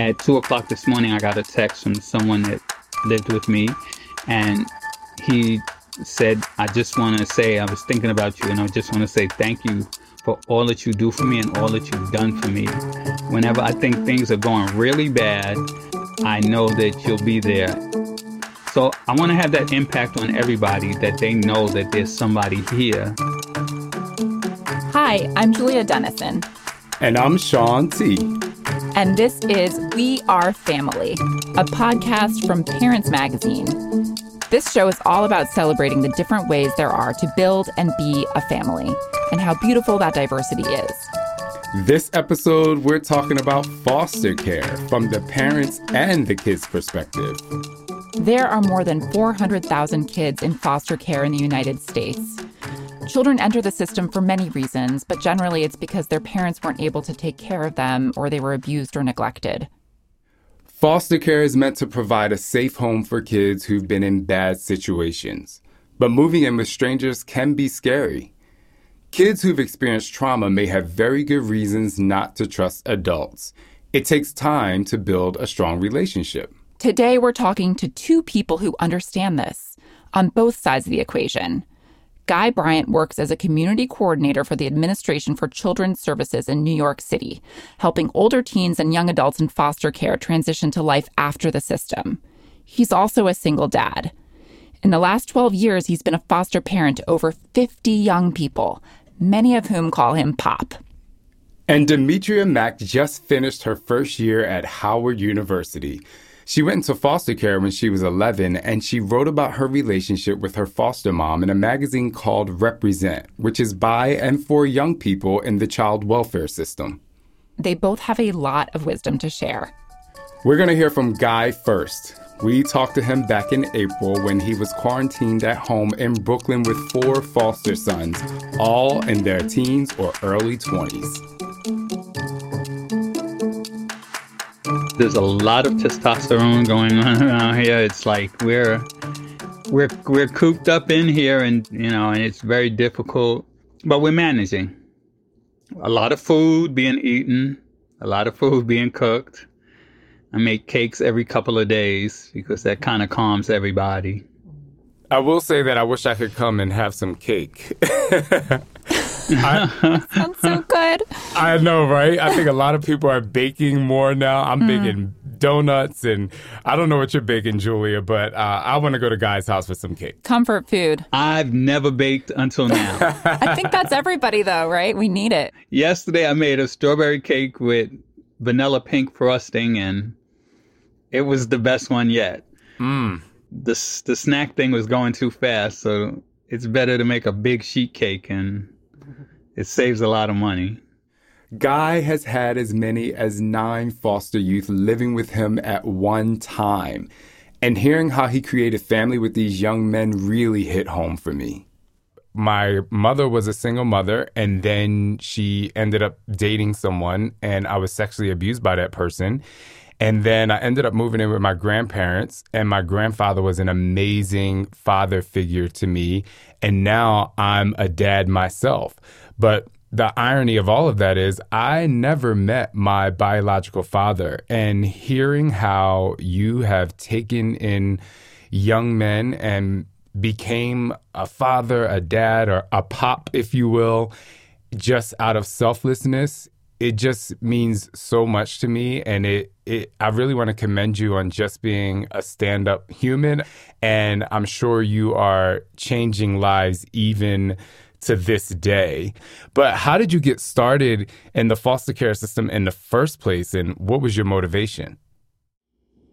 At two o'clock this morning, I got a text from someone that lived with me, and he said, I just want to say, I was thinking about you, and I just want to say thank you for all that you do for me and all that you've done for me. Whenever I think things are going really bad, I know that you'll be there. So I want to have that impact on everybody that they know that there's somebody here. Hi, I'm Julia Dennison. And I'm Shaun T. And this is We Are Family, a podcast from Parents Magazine. This show is all about celebrating the different ways there are to build and be a family, and how beautiful that diversity is. This episode, we're talking about foster care from the parents and the kids' perspective. There are more than 400,000 kids in foster care in the United States. Children enter the system for many reasons, but generally it's because their parents weren't able to take care of them or they were abused or neglected. Foster care is meant to provide a safe home for kids who've been in bad situations. But moving in with strangers can be scary. Kids who've experienced trauma may have very good reasons not to trust adults. It takes time to build a strong relationship. Today, we're talking to two people who understand this on both sides of the equation. Guy Bryant works as a community coordinator for the Administration for Children's Services in New York City, helping older teens and young adults in foster care transition to life after the system. He's also a single dad. In the last 12 years, he's been a foster parent to over 50 young people, many of whom call him Pop. And Demetria Mack just finished her first year at Howard University. She went into foster care when she was 11 and she wrote about her relationship with her foster mom in a magazine called Represent, which is by and for young people in the child welfare system. They both have a lot of wisdom to share. We're going to hear from Guy first. We talked to him back in April when he was quarantined at home in Brooklyn with four foster sons, all in their teens or early 20s. There's a lot of testosterone going on around here. It's like we're we're we're cooped up in here and you know, and it's very difficult, but we're managing. A lot of food being eaten, a lot of food being cooked I make cakes every couple of days because that kind of calms everybody. I will say that I wish I could come and have some cake. I, Sounds so good. I know, right? I think a lot of people are baking more now. I'm mm. baking donuts, and I don't know what you're baking, Julia, but uh, I want to go to Guy's house for some cake. Comfort food. I've never baked until now. I think that's everybody, though, right? We need it. Yesterday, I made a strawberry cake with vanilla pink frosting and it was the best one yet. Mm. The the snack thing was going too fast, so it's better to make a big sheet cake, and it saves a lot of money. Guy has had as many as nine foster youth living with him at one time. And hearing how he created family with these young men really hit home for me. My mother was a single mother, and then she ended up dating someone, and I was sexually abused by that person. And then I ended up moving in with my grandparents, and my grandfather was an amazing father figure to me. And now I'm a dad myself. But the irony of all of that is, I never met my biological father. And hearing how you have taken in young men and became a father, a dad, or a pop, if you will, just out of selflessness it just means so much to me and it, it I really want to commend you on just being a stand-up human and I'm sure you are changing lives even to this day. But how did you get started in the foster care system in the first place and what was your motivation?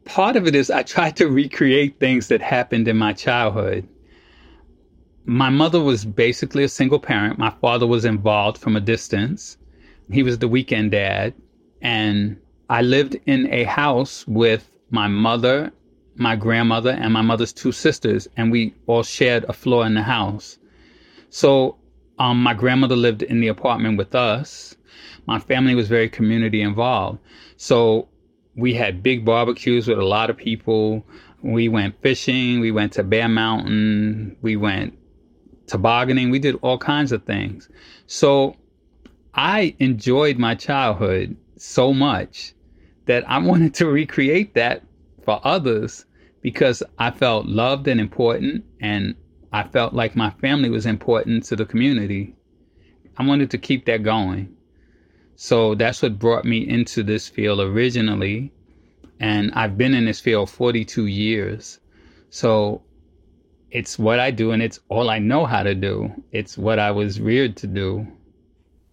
Part of it is I tried to recreate things that happened in my childhood. My mother was basically a single parent. My father was involved from a distance he was the weekend dad. And I lived in a house with my mother, my grandmother, and my mother's two sisters, and we all shared a floor in the house. So um, my grandmother lived in the apartment with us. My family was very community involved. So we had big barbecues with a lot of people. We went fishing. We went to Bear Mountain. We went tobogganing. We did all kinds of things. So I enjoyed my childhood so much that I wanted to recreate that for others because I felt loved and important and I felt like my family was important to the community. I wanted to keep that going. So that's what brought me into this field originally. And I've been in this field 42 years. So it's what I do and it's all I know how to do. It's what I was reared to do.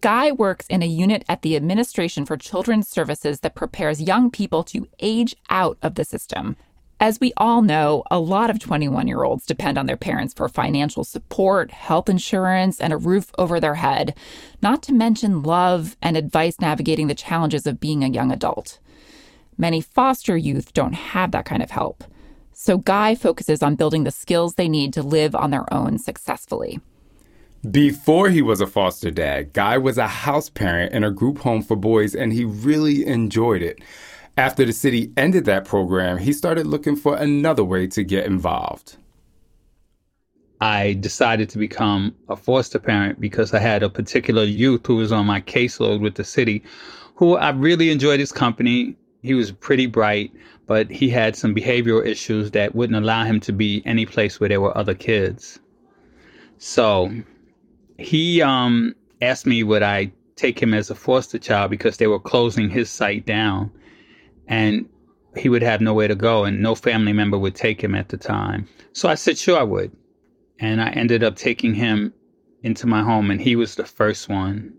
Guy works in a unit at the Administration for Children's Services that prepares young people to age out of the system. As we all know, a lot of 21 year olds depend on their parents for financial support, health insurance, and a roof over their head, not to mention love and advice navigating the challenges of being a young adult. Many foster youth don't have that kind of help. So Guy focuses on building the skills they need to live on their own successfully. Before he was a foster dad, Guy was a house parent in a group home for boys and he really enjoyed it. After the city ended that program, he started looking for another way to get involved. I decided to become a foster parent because I had a particular youth who was on my caseload with the city who I really enjoyed his company. He was pretty bright, but he had some behavioral issues that wouldn't allow him to be any place where there were other kids. So he um, asked me would I take him as a foster child because they were closing his site down and he would have nowhere to go and no family member would take him at the time. So I said, sure, I would. And I ended up taking him into my home and he was the first one.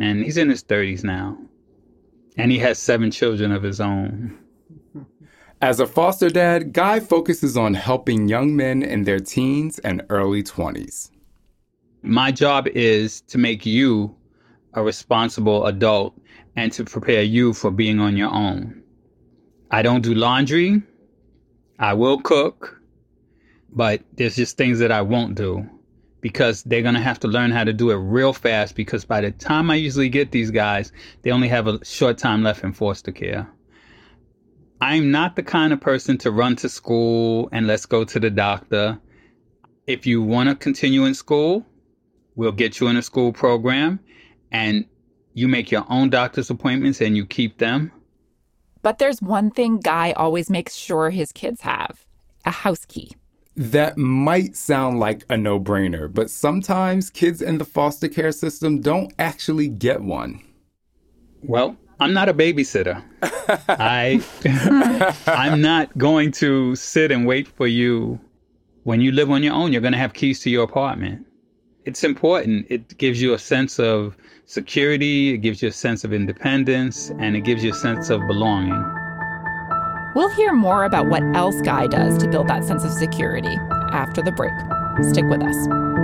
And he's in his 30s now. And he has seven children of his own. As a foster dad, Guy focuses on helping young men in their teens and early 20s. My job is to make you a responsible adult and to prepare you for being on your own. I don't do laundry. I will cook, but there's just things that I won't do because they're going to have to learn how to do it real fast because by the time I usually get these guys, they only have a short time left in foster care. I'm not the kind of person to run to school and let's go to the doctor. If you want to continue in school, We'll get you in a school program and you make your own doctor's appointments and you keep them. But there's one thing Guy always makes sure his kids have a house key. That might sound like a no brainer, but sometimes kids in the foster care system don't actually get one. Well, I'm not a babysitter. I I'm not going to sit and wait for you. When you live on your own, you're going to have keys to your apartment it's important. It gives you a sense of security, it gives you a sense of independence, and it gives you a sense of belonging. We'll hear more about what else Guy does to build that sense of security after the break. Stick with us.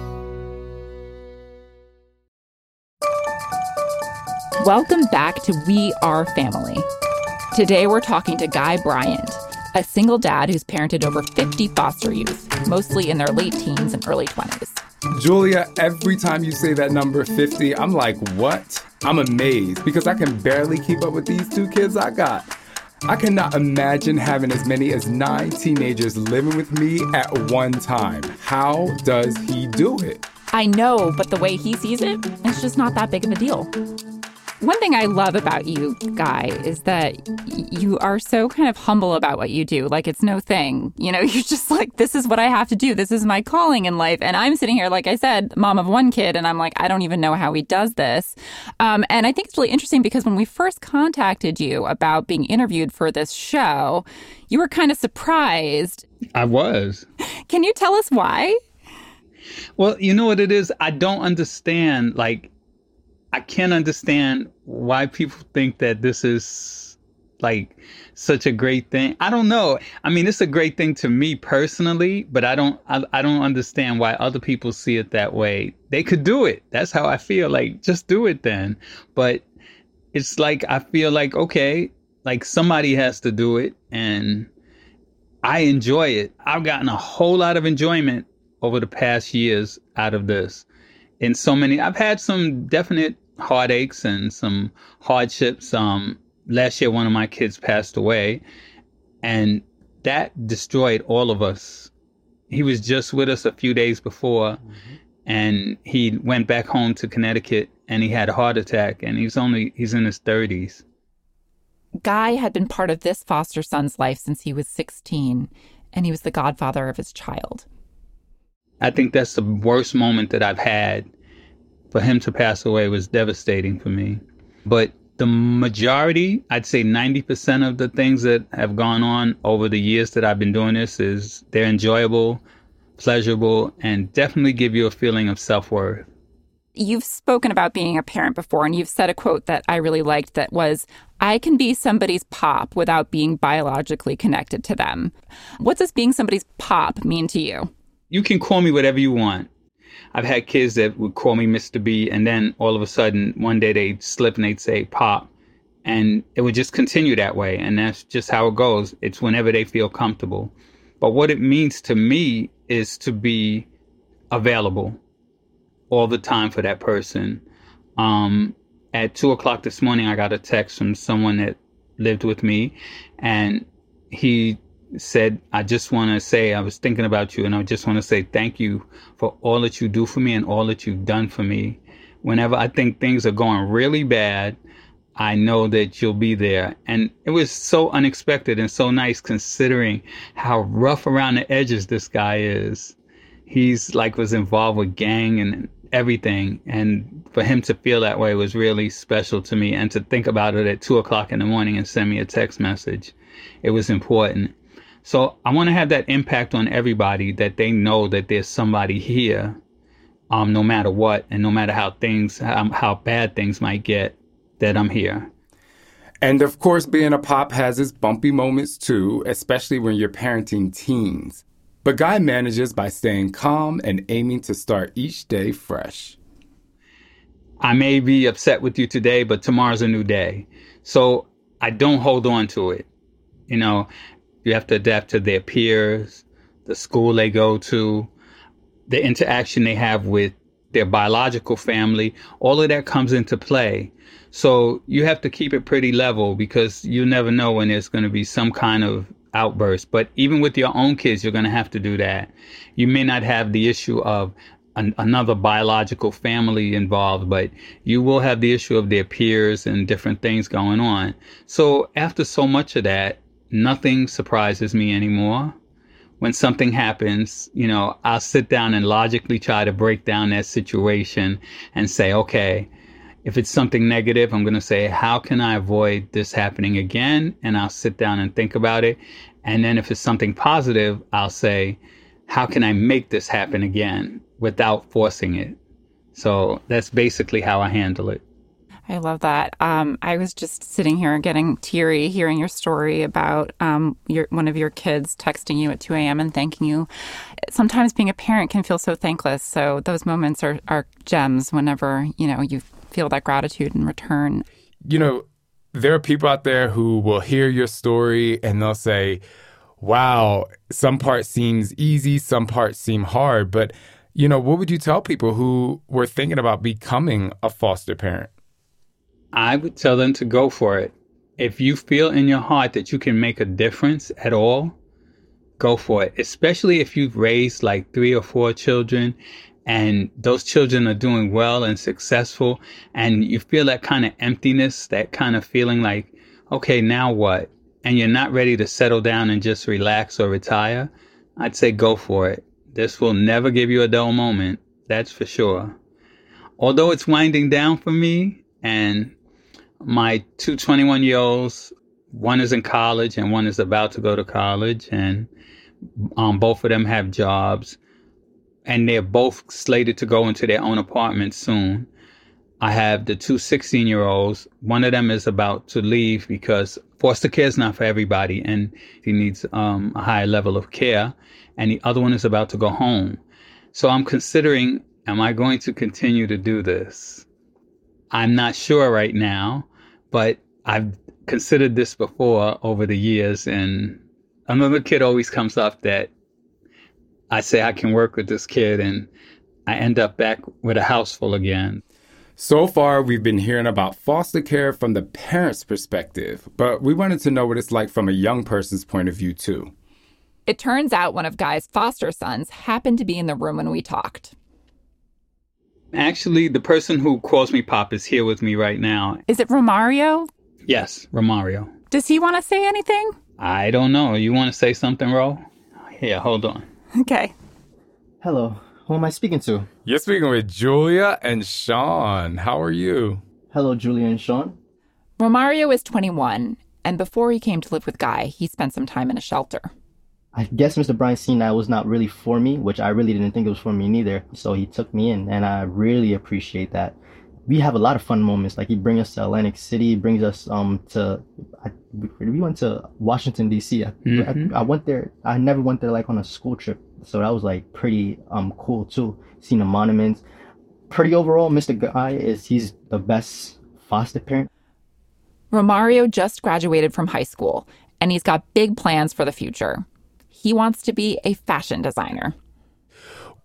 Welcome back to We Are Family. Today we're talking to Guy Bryant, a single dad who's parented over 50 foster youth, mostly in their late teens and early 20s. Julia, every time you say that number 50, I'm like, what? I'm amazed because I can barely keep up with these two kids I got. I cannot imagine having as many as nine teenagers living with me at one time. How does he do it? I know, but the way he sees it, it's just not that big of a deal. One thing I love about you, Guy, is that you are so kind of humble about what you do. Like it's no thing. You know, you're just like, this is what I have to do. This is my calling in life. And I'm sitting here, like I said, mom of one kid, and I'm like, I don't even know how he does this. Um, and I think it's really interesting because when we first contacted you about being interviewed for this show, you were kind of surprised. I was. Can you tell us why? Well, you know what it is? I don't understand. Like, I can't understand why people think that this is like such a great thing. I don't know. I mean, it's a great thing to me personally, but I don't I, I don't understand why other people see it that way. They could do it. That's how I feel. Like just do it then. But it's like I feel like okay, like somebody has to do it and I enjoy it. I've gotten a whole lot of enjoyment over the past years out of this. In so many I've had some definite heartaches and some hardships. Um last year one of my kids passed away and that destroyed all of us. He was just with us a few days before mm-hmm. and he went back home to Connecticut and he had a heart attack and he's only he's in his 30s. Guy had been part of this foster son's life since he was 16 and he was the godfather of his child. I think that's the worst moment that I've had. For him to pass away was devastating for me. But the majority, I'd say 90% of the things that have gone on over the years that I've been doing this is they're enjoyable, pleasurable, and definitely give you a feeling of self worth. You've spoken about being a parent before, and you've said a quote that I really liked that was, I can be somebody's pop without being biologically connected to them. What does being somebody's pop mean to you? You can call me whatever you want. I've had kids that would call me Mr. B, and then all of a sudden, one day they'd slip and they'd say Pop. And it would just continue that way. And that's just how it goes. It's whenever they feel comfortable. But what it means to me is to be available all the time for that person. Um, at two o'clock this morning, I got a text from someone that lived with me, and he said, I just want to say, I was thinking about you and I just want to say thank you for all that you do for me and all that you've done for me. Whenever I think things are going really bad, I know that you'll be there. And it was so unexpected and so nice considering how rough around the edges this guy is. He's like was involved with gang and everything. And for him to feel that way was really special to me. And to think about it at two o'clock in the morning and send me a text message, it was important. So I want to have that impact on everybody that they know that there's somebody here, um, no matter what, and no matter how things, how, how bad things might get, that I'm here. And of course, being a pop has its bumpy moments too, especially when you're parenting teens. But Guy manages by staying calm and aiming to start each day fresh. I may be upset with you today, but tomorrow's a new day. So I don't hold on to it. You know, you have to adapt to their peers, the school they go to, the interaction they have with their biological family. All of that comes into play. So you have to keep it pretty level because you never know when there's going to be some kind of outburst. But even with your own kids, you're going to have to do that. You may not have the issue of an, another biological family involved, but you will have the issue of their peers and different things going on. So after so much of that, nothing surprises me anymore. When something happens, you know, I'll sit down and logically try to break down that situation and say, okay, if it's something negative, I'm going to say, how can I avoid this happening again? And I'll sit down and think about it. And then if it's something positive, I'll say, how can I make this happen again without forcing it? So that's basically how I handle it. I love that. Um, I was just sitting here getting teary hearing your story about um, your one of your kids texting you at 2 a.m. and thanking you. Sometimes being a parent can feel so thankless. So those moments are, are gems whenever you know you feel that gratitude in return. You know, there are people out there who will hear your story and they'll say, "Wow, some parts seems easy, some parts seem hard." But you know, what would you tell people who were thinking about becoming a foster parent? I would tell them to go for it. If you feel in your heart that you can make a difference at all, go for it. Especially if you've raised like three or four children and those children are doing well and successful and you feel that kind of emptiness, that kind of feeling like, okay, now what? And you're not ready to settle down and just relax or retire, I'd say go for it. This will never give you a dull moment. That's for sure. Although it's winding down for me and my two 21 year olds, one is in college and one is about to go to college, and um, both of them have jobs, and they're both slated to go into their own apartments soon. I have the two 16 year olds. One of them is about to leave because foster care is not for everybody and he needs um, a higher level of care. And the other one is about to go home. So I'm considering, am I going to continue to do this? I'm not sure right now, but I've considered this before over the years. And another kid always comes up that I say I can work with this kid and I end up back with a house full again. So far, we've been hearing about foster care from the parent's perspective, but we wanted to know what it's like from a young person's point of view, too. It turns out one of Guy's foster sons happened to be in the room when we talked. Actually, the person who calls me Pop is here with me right now. Is it Romario? Yes, Romario. Does he want to say anything? I don't know. You want to say something, Ro? Yeah, hold on. Okay. Hello. Who am I speaking to? You're speaking with Julia and Shaun. How are you? Hello, Julia and Shaun. Romario is 21, and before he came to live with Guy, he spent some time in a shelter. I guess Mr. Bryant seen that was not really for me, which I really didn't think it was for me neither. So he took me in, and I really appreciate that. We have a lot of fun moments. Like he brings us to Atlantic City, brings us um to I, we went to Washington D.C. I, Mhm. I, I went there. I never went there like on a school trip, so that was like pretty um cool too. Seeing the monuments. Pretty overall, Mr. Guy is he's the best foster parent. Romario just graduated from high school, and he's got big plans for the future. He wants to be a fashion designer.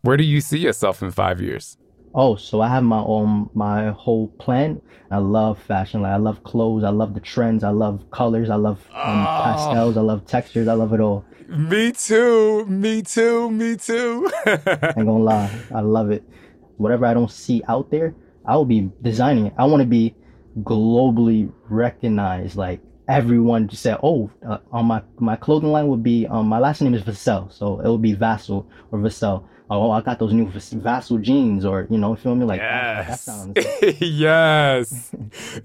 Where do you see yourself in five years? Oh, so I have my own my whole plan. I love fashion. Like I love clothes. I love the trends. I love colors. I love um, pastels. I love textures. I love it all. Me too. Me too. Me too. I ain't gonna lie. I love it. Whatever I don't see out there, I will be designing it. I want to be globally recognized. Like everyone just said, oh, uh, on my my clothing line would be um my last name is Vassell, so it would be Vassal or Vassell. Oh, I got those new Vas- Vassal jeans, or you know, feel me? Like yes. sounds. yes.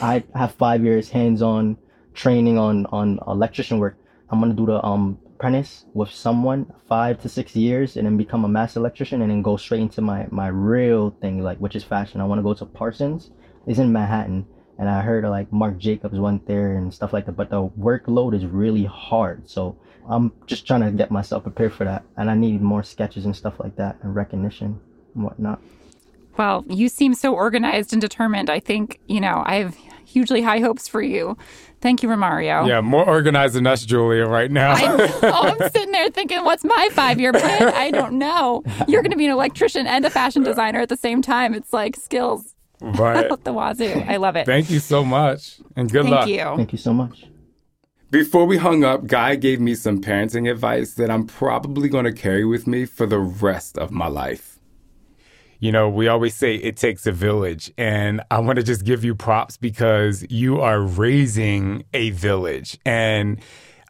I have five years hands-on training on on electrician work. I'm gonna do the um apprentice with someone five to six years, and then become a master electrician, and then go straight into my my real thing, like which is fashion. I want to go to Parsons. It's in Manhattan, and I heard like Marc Jacobs went there and stuff like that. But the workload is really hard, so I'm just trying to get myself prepared for that, and I need more sketches and stuff like that, and recognition and whatnot. Well, you seem so organized and determined. I think, you know, I have hugely high hopes for you. Thank you, Romario. yeah, more organized than us, Julia, right now. I know. I'm sitting there thinking, what's my five year plan? I don't know. You're going to be an electrician and a fashion designer at the same time. It's like skills but out the wazoo. I love it. thank you so much and good Thank luck. Thank you. Thank you so much. Before we hung up, Guy gave me some parenting advice that I'm probably going to carry with me for the rest of my life. You know, we always say it takes a village, and I want to just give you props because you are raising a village. And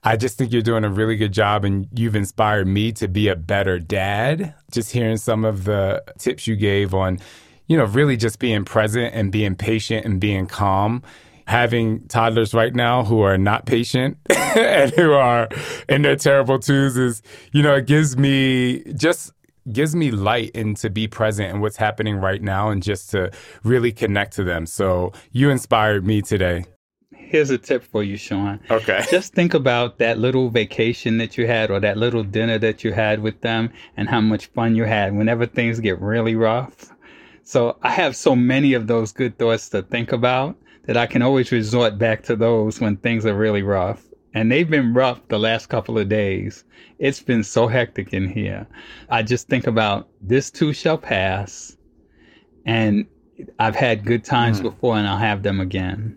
I just think you're doing a really good job, and you've inspired me to be a better dad. Just hearing some of the tips you gave on, you know, really just being present and being patient and being calm having toddlers right now who are not patient and who are in their terrible twos is, you know, it gives me just gives me light and to be present in what's happening right now and just to really connect to them. So you inspired me today. Here's a tip for you, Shaun. Okay. Just think about that little vacation that you had or that little dinner that you had with them and how much fun you had whenever things get really rough. So I have so many of those good thoughts to think about that I can always resort back to those when things are really rough. And they've been rough the last couple of days. It's been so hectic in here. I just think about this too shall pass. And I've had good times hmm. before and I'll have them again.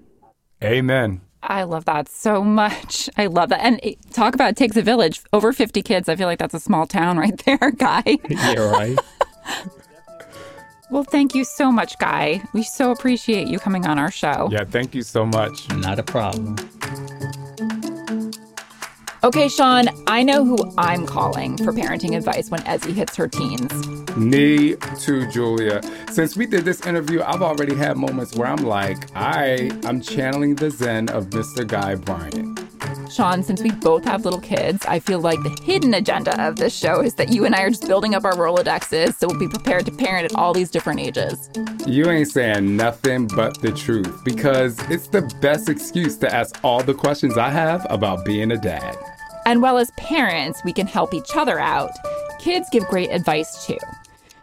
Amen. I love that so much. I love that. And talk about it takes a village. Over 50 kids. I feel like that's a small town right there, Guy. Yeah, right. well, thank you so much, Guy. We so appreciate you coming on our show. Yeah, thank you so much. Not a problem. Okay, Shaun, I know who I'm calling for parenting advice when Ezzy hits her teens. Me too, Julia. Since we did this interview, I've already had moments where I'm like, I, I'm channeling the zen of Mr. Guy Bryant. Shaun, since we both have little kids, I feel like the hidden agenda of this show is that you and I are just building up our Rolodexes so we'll be prepared to parent at all these different ages. You ain't saying nothing but the truth because it's the best excuse to ask all the questions I have about being a dad. And while as parents, we can help each other out, kids give great advice too.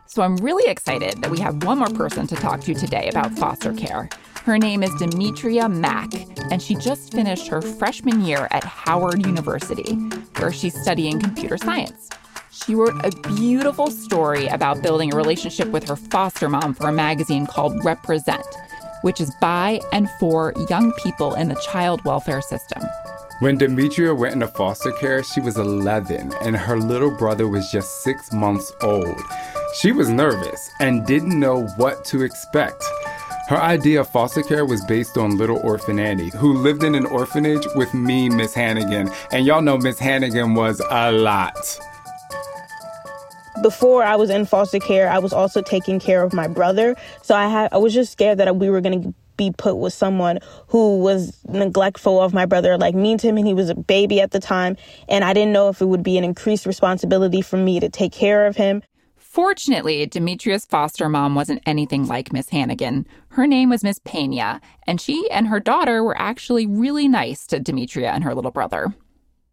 So I'm really excited that we have one more person to talk to today about foster care. Her name is Demetria Mack, and she just finished her freshman year at Howard University, where she's studying computer science. She wrote a beautiful story about building a relationship with her foster mom for a magazine called Represent, which is by and for young people in the child welfare system. When Demetria went into foster care, she was 11 and her little brother was just six months old. She was nervous and didn't know what to expect. Her idea of foster care was based on little orphan Annie, who lived in an orphanage with me, Miss Hannigan. And y'all know Miss Hannigan was a lot. Before I was in foster care, I was also taking care of my brother. So I had I was just scared that we were going to be put with someone who was neglectful of my brother, like mean to him, and he was a baby at the time. And I didn't know if it would be an increased responsibility for me to take care of him. Fortunately, Demetria's foster mom wasn't anything like Miss Hannigan. Her name was Miss Pena, and she and her daughter were actually really nice to Demetria and her little brother.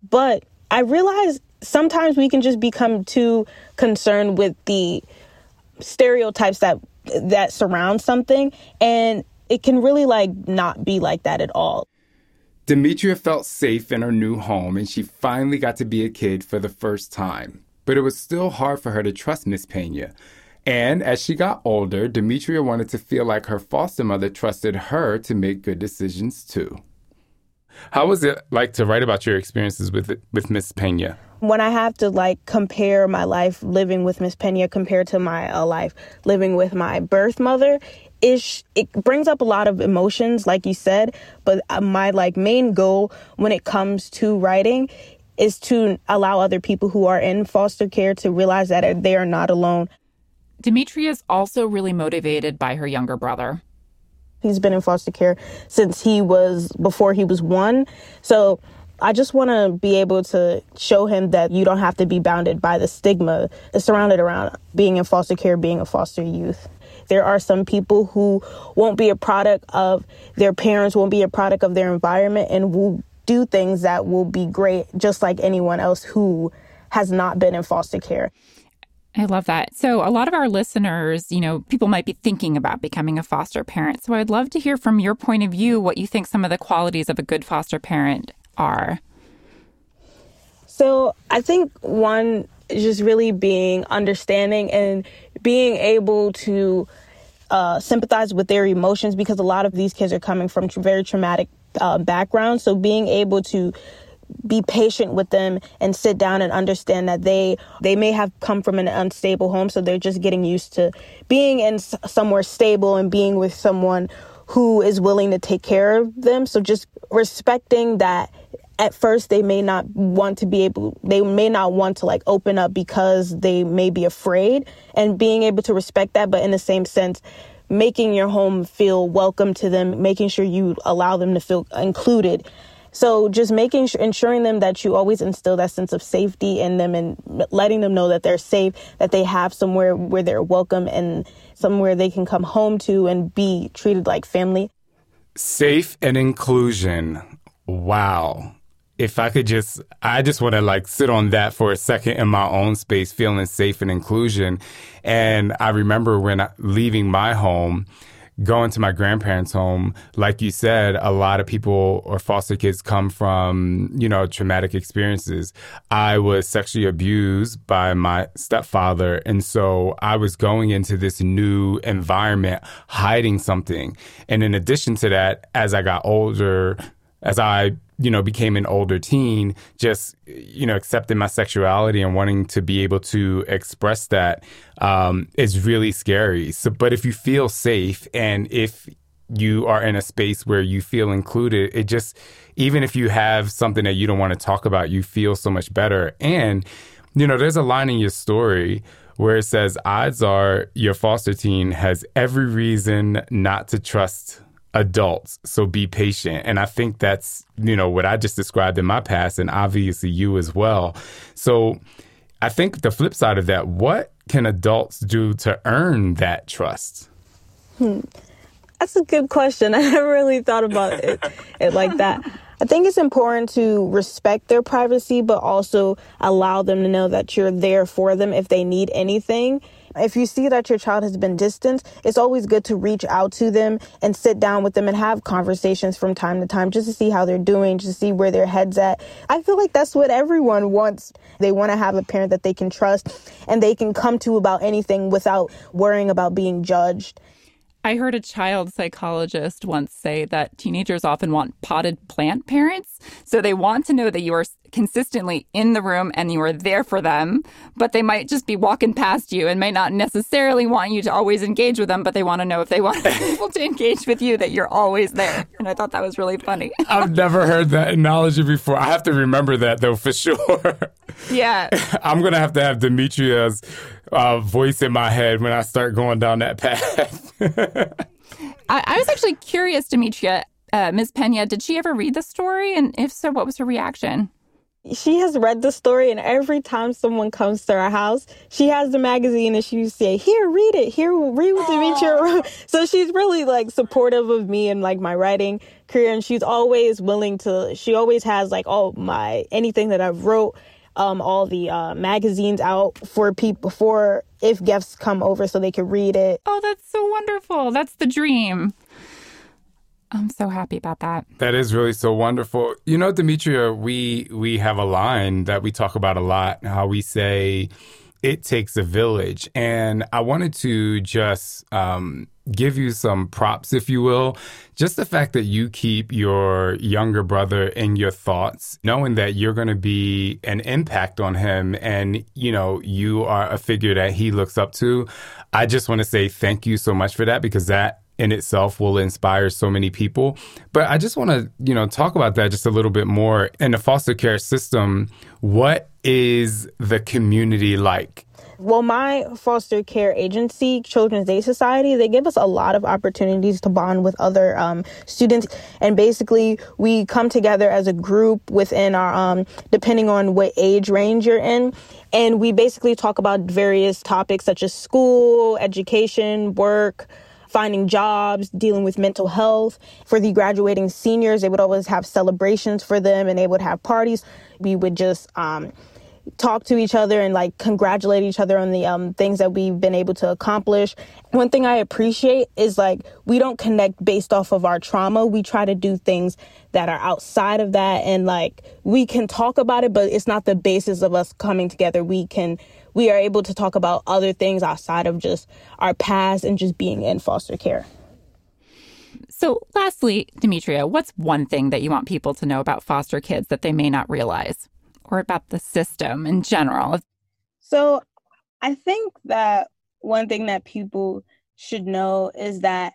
But I realized sometimes we can just become too concerned with the stereotypes that that surround something and it can really like not be like that at all. Demetria felt safe in her new home and she finally got to be a kid for the first time but it was still hard for her to trust Miss Pena. And as she got older, Demetria wanted to feel like her foster mother trusted her to make good decisions too. How was it like to write about your experiences with with Miss Pena? When I have to like compare my life living with Miss Pena compared to my uh, life living with my birth mother, it, it brings up a lot of emotions, like you said. But uh, my like main goal when it comes to writing is to allow other people who are in foster care to realize that they are not alone. Demetria is also really motivated by her younger brother. He's been in foster care since he was before he was one. So I just want to be able to show him that you don't have to be bounded by the stigma surrounded around being in foster care, being a foster youth. There are some people who won't be a product of their parents, won't be a product of their environment, and will do things that will be great, just like anyone else who has not been in foster care. I love that. So, a lot of our listeners, you know, people might be thinking about becoming a foster parent. So, I'd love to hear from your point of view what you think some of the qualities of a good foster parent are. So, I think one is just really being understanding and being able to uh, sympathize with their emotions because a lot of these kids are coming from very traumatic uh, background. So being able to be patient with them and sit down and understand that they they may have come from an unstable home so they're just getting used to being in somewhere stable and being with someone who is willing to take care of them so just respecting that at first they may not want to be able they may not want to like open up because they may be afraid and being able to respect that but in the same sense making your home feel welcome to them, making sure you allow them to feel included. So just making sure, ensuring them that you always instill that sense of safety in them and letting them know that they're safe, that they have somewhere where they're welcome and somewhere they can come home to and be treated like family. Safe and inclusion. Wow if I could just, I just want to like sit on that for a second in my own space, feeling safe and inclusion. And I remember when leaving my home, going to my grandparents' home, like you said, a lot of people or foster kids come from, you know, traumatic experiences. I was sexually abused by my stepfather. And so I was going into this new environment, hiding something. And in addition to that, as I got older, as I you know, became an older teen, just, you know, accepting my sexuality and wanting to be able to express that um, is really scary. So, but if you feel safe and if you are in a space where you feel included, it just, even if you have something that you don't want to talk about, you feel so much better. And, you know, there's a line in your story where it says, odds are your foster teen has every reason not to trust adults. So be patient. And I think that's, you know, what I just described in my past and obviously you as well. So I think the flip side of that, what can adults do to earn that trust? Hmm. That's a good question. I never really thought about it, it like that. I think it's important to respect their privacy, but also allow them to know that you're there for them if they need anything. If you see that your child has been distant, it's always good to reach out to them and sit down with them and have conversations from time to time just to see how they're doing, just to see where their head's at. I feel like that's what everyone wants. They want to have a parent that they can trust and they can come to about anything without worrying about being judged. I heard a child psychologist once say that teenagers often want potted plant parents. So they want to know that you are consistently in the room and you are there for them, but they might just be walking past you and might not necessarily want you to always engage with them, but they want to know if they want people to engage with you that you're always there. And I thought that was really funny. I've never heard that analogy before. I have to remember that though for sure. Yeah. I'm going to have to have Demetria's uh, voice in my head when I start going down that path. I, I, was actually curious, Demetria. Uh, Ms. Pena, did she ever read the story? And if so, what was her reaction? She has read the story, and every time someone comes to our house, she has the magazine and she say, "Here, read it. Here, read what Demetria wrote." So she's really like supportive of me and like my writing career, and she's always willing to. She always has like all my anything that I've wrote um, all the uh, magazines out for people for if guests come over so they can read it. Oh, that's so wonderful. That's the dream. I'm so happy about that. That is really so wonderful. You know, Demetria, we we have a line that we talk about a lot. How we say it takes a village, and I wanted to just um, give you some props, if you will. Just the fact that you keep your younger brother in your thoughts, knowing that you're going to be an impact on him and, you know, you are a figure that he looks up to. I just want to say thank you so much for that because that in itself will inspire so many people. But I just want to, you know, talk about that just a little bit more. In the foster care system, what is the community like? Well, my foster care agency, Children's Aid Society, they give us a lot of opportunities to bond with other um, students. And basically, we come together as a group within our, um, depending on what age range you're in. And we basically talk about various topics such as school, education, work, finding jobs, dealing with mental health. For the graduating seniors, they would always have celebrations for them and they would have parties. We would just, um, talk to each other and like congratulate each other on the um, things that we've been able to accomplish. One thing I appreciate is like we don't connect based off of our trauma. We try to do things that are outside of that and like we can talk about it, but it's not the basis of us coming together. We can we are able to talk about other things outside of just our past and just being in foster care. So, lastly, Demetria, what's one thing that you want people to know about foster kids that they may not realize? or about the system in general? So, I think that one thing that people should know is that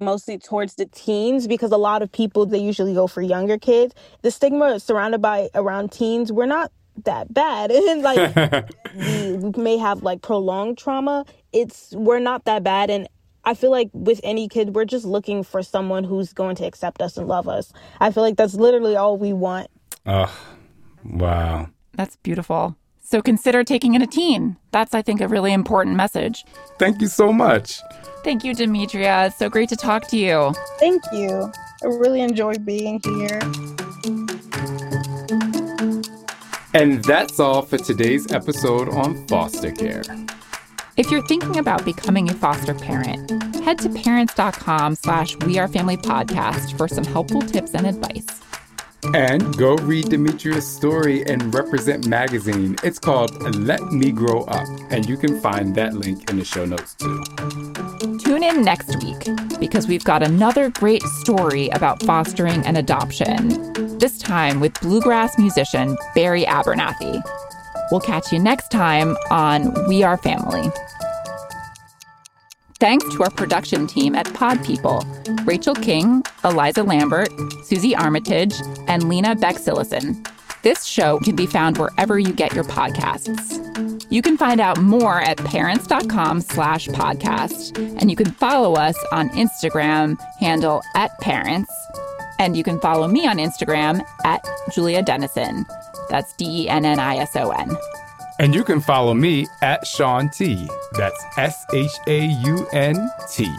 mostly towards the teens because a lot of people they usually go for younger kids the stigma surrounded by around teens we're not that bad and like we, we may have like prolonged trauma it's we're not that bad and I feel like with any kid, we're just looking for someone who's going to accept us and love us. I feel like that's literally all we want. Oh, Wow. That's beautiful. So consider taking in a teen. That's, I think, a really important message. Thank you so much. Thank you, Demetria. It's so great to talk to you. Thank you. I really enjoyed being here. And that's all for today's episode on foster care. If you're thinking about becoming a foster parent, head to parents.com slash we are family podcast for some helpful tips and advice. And go read Demetria's story in Represent Magazine. It's called Let Me Grow Up, and you can find that link in the show notes too. In next week because we've got another great story about fostering and adoption, this time with bluegrass musician Barry Abernathy. We'll catch you next time on We Are Family. Thanks to our production team at Pod People Rachel King, Eliza Lambert, Susie Armitage, and Lena Beck Sillison. This show can be found wherever you get your podcasts. You can find out more at parents.com slash podcast. And you can follow us on Instagram, handle at parents. And you can follow me on Instagram at Julia Dennison. That's D E N N I S O N. And you can follow me at Shaun T. That's S H A U N T.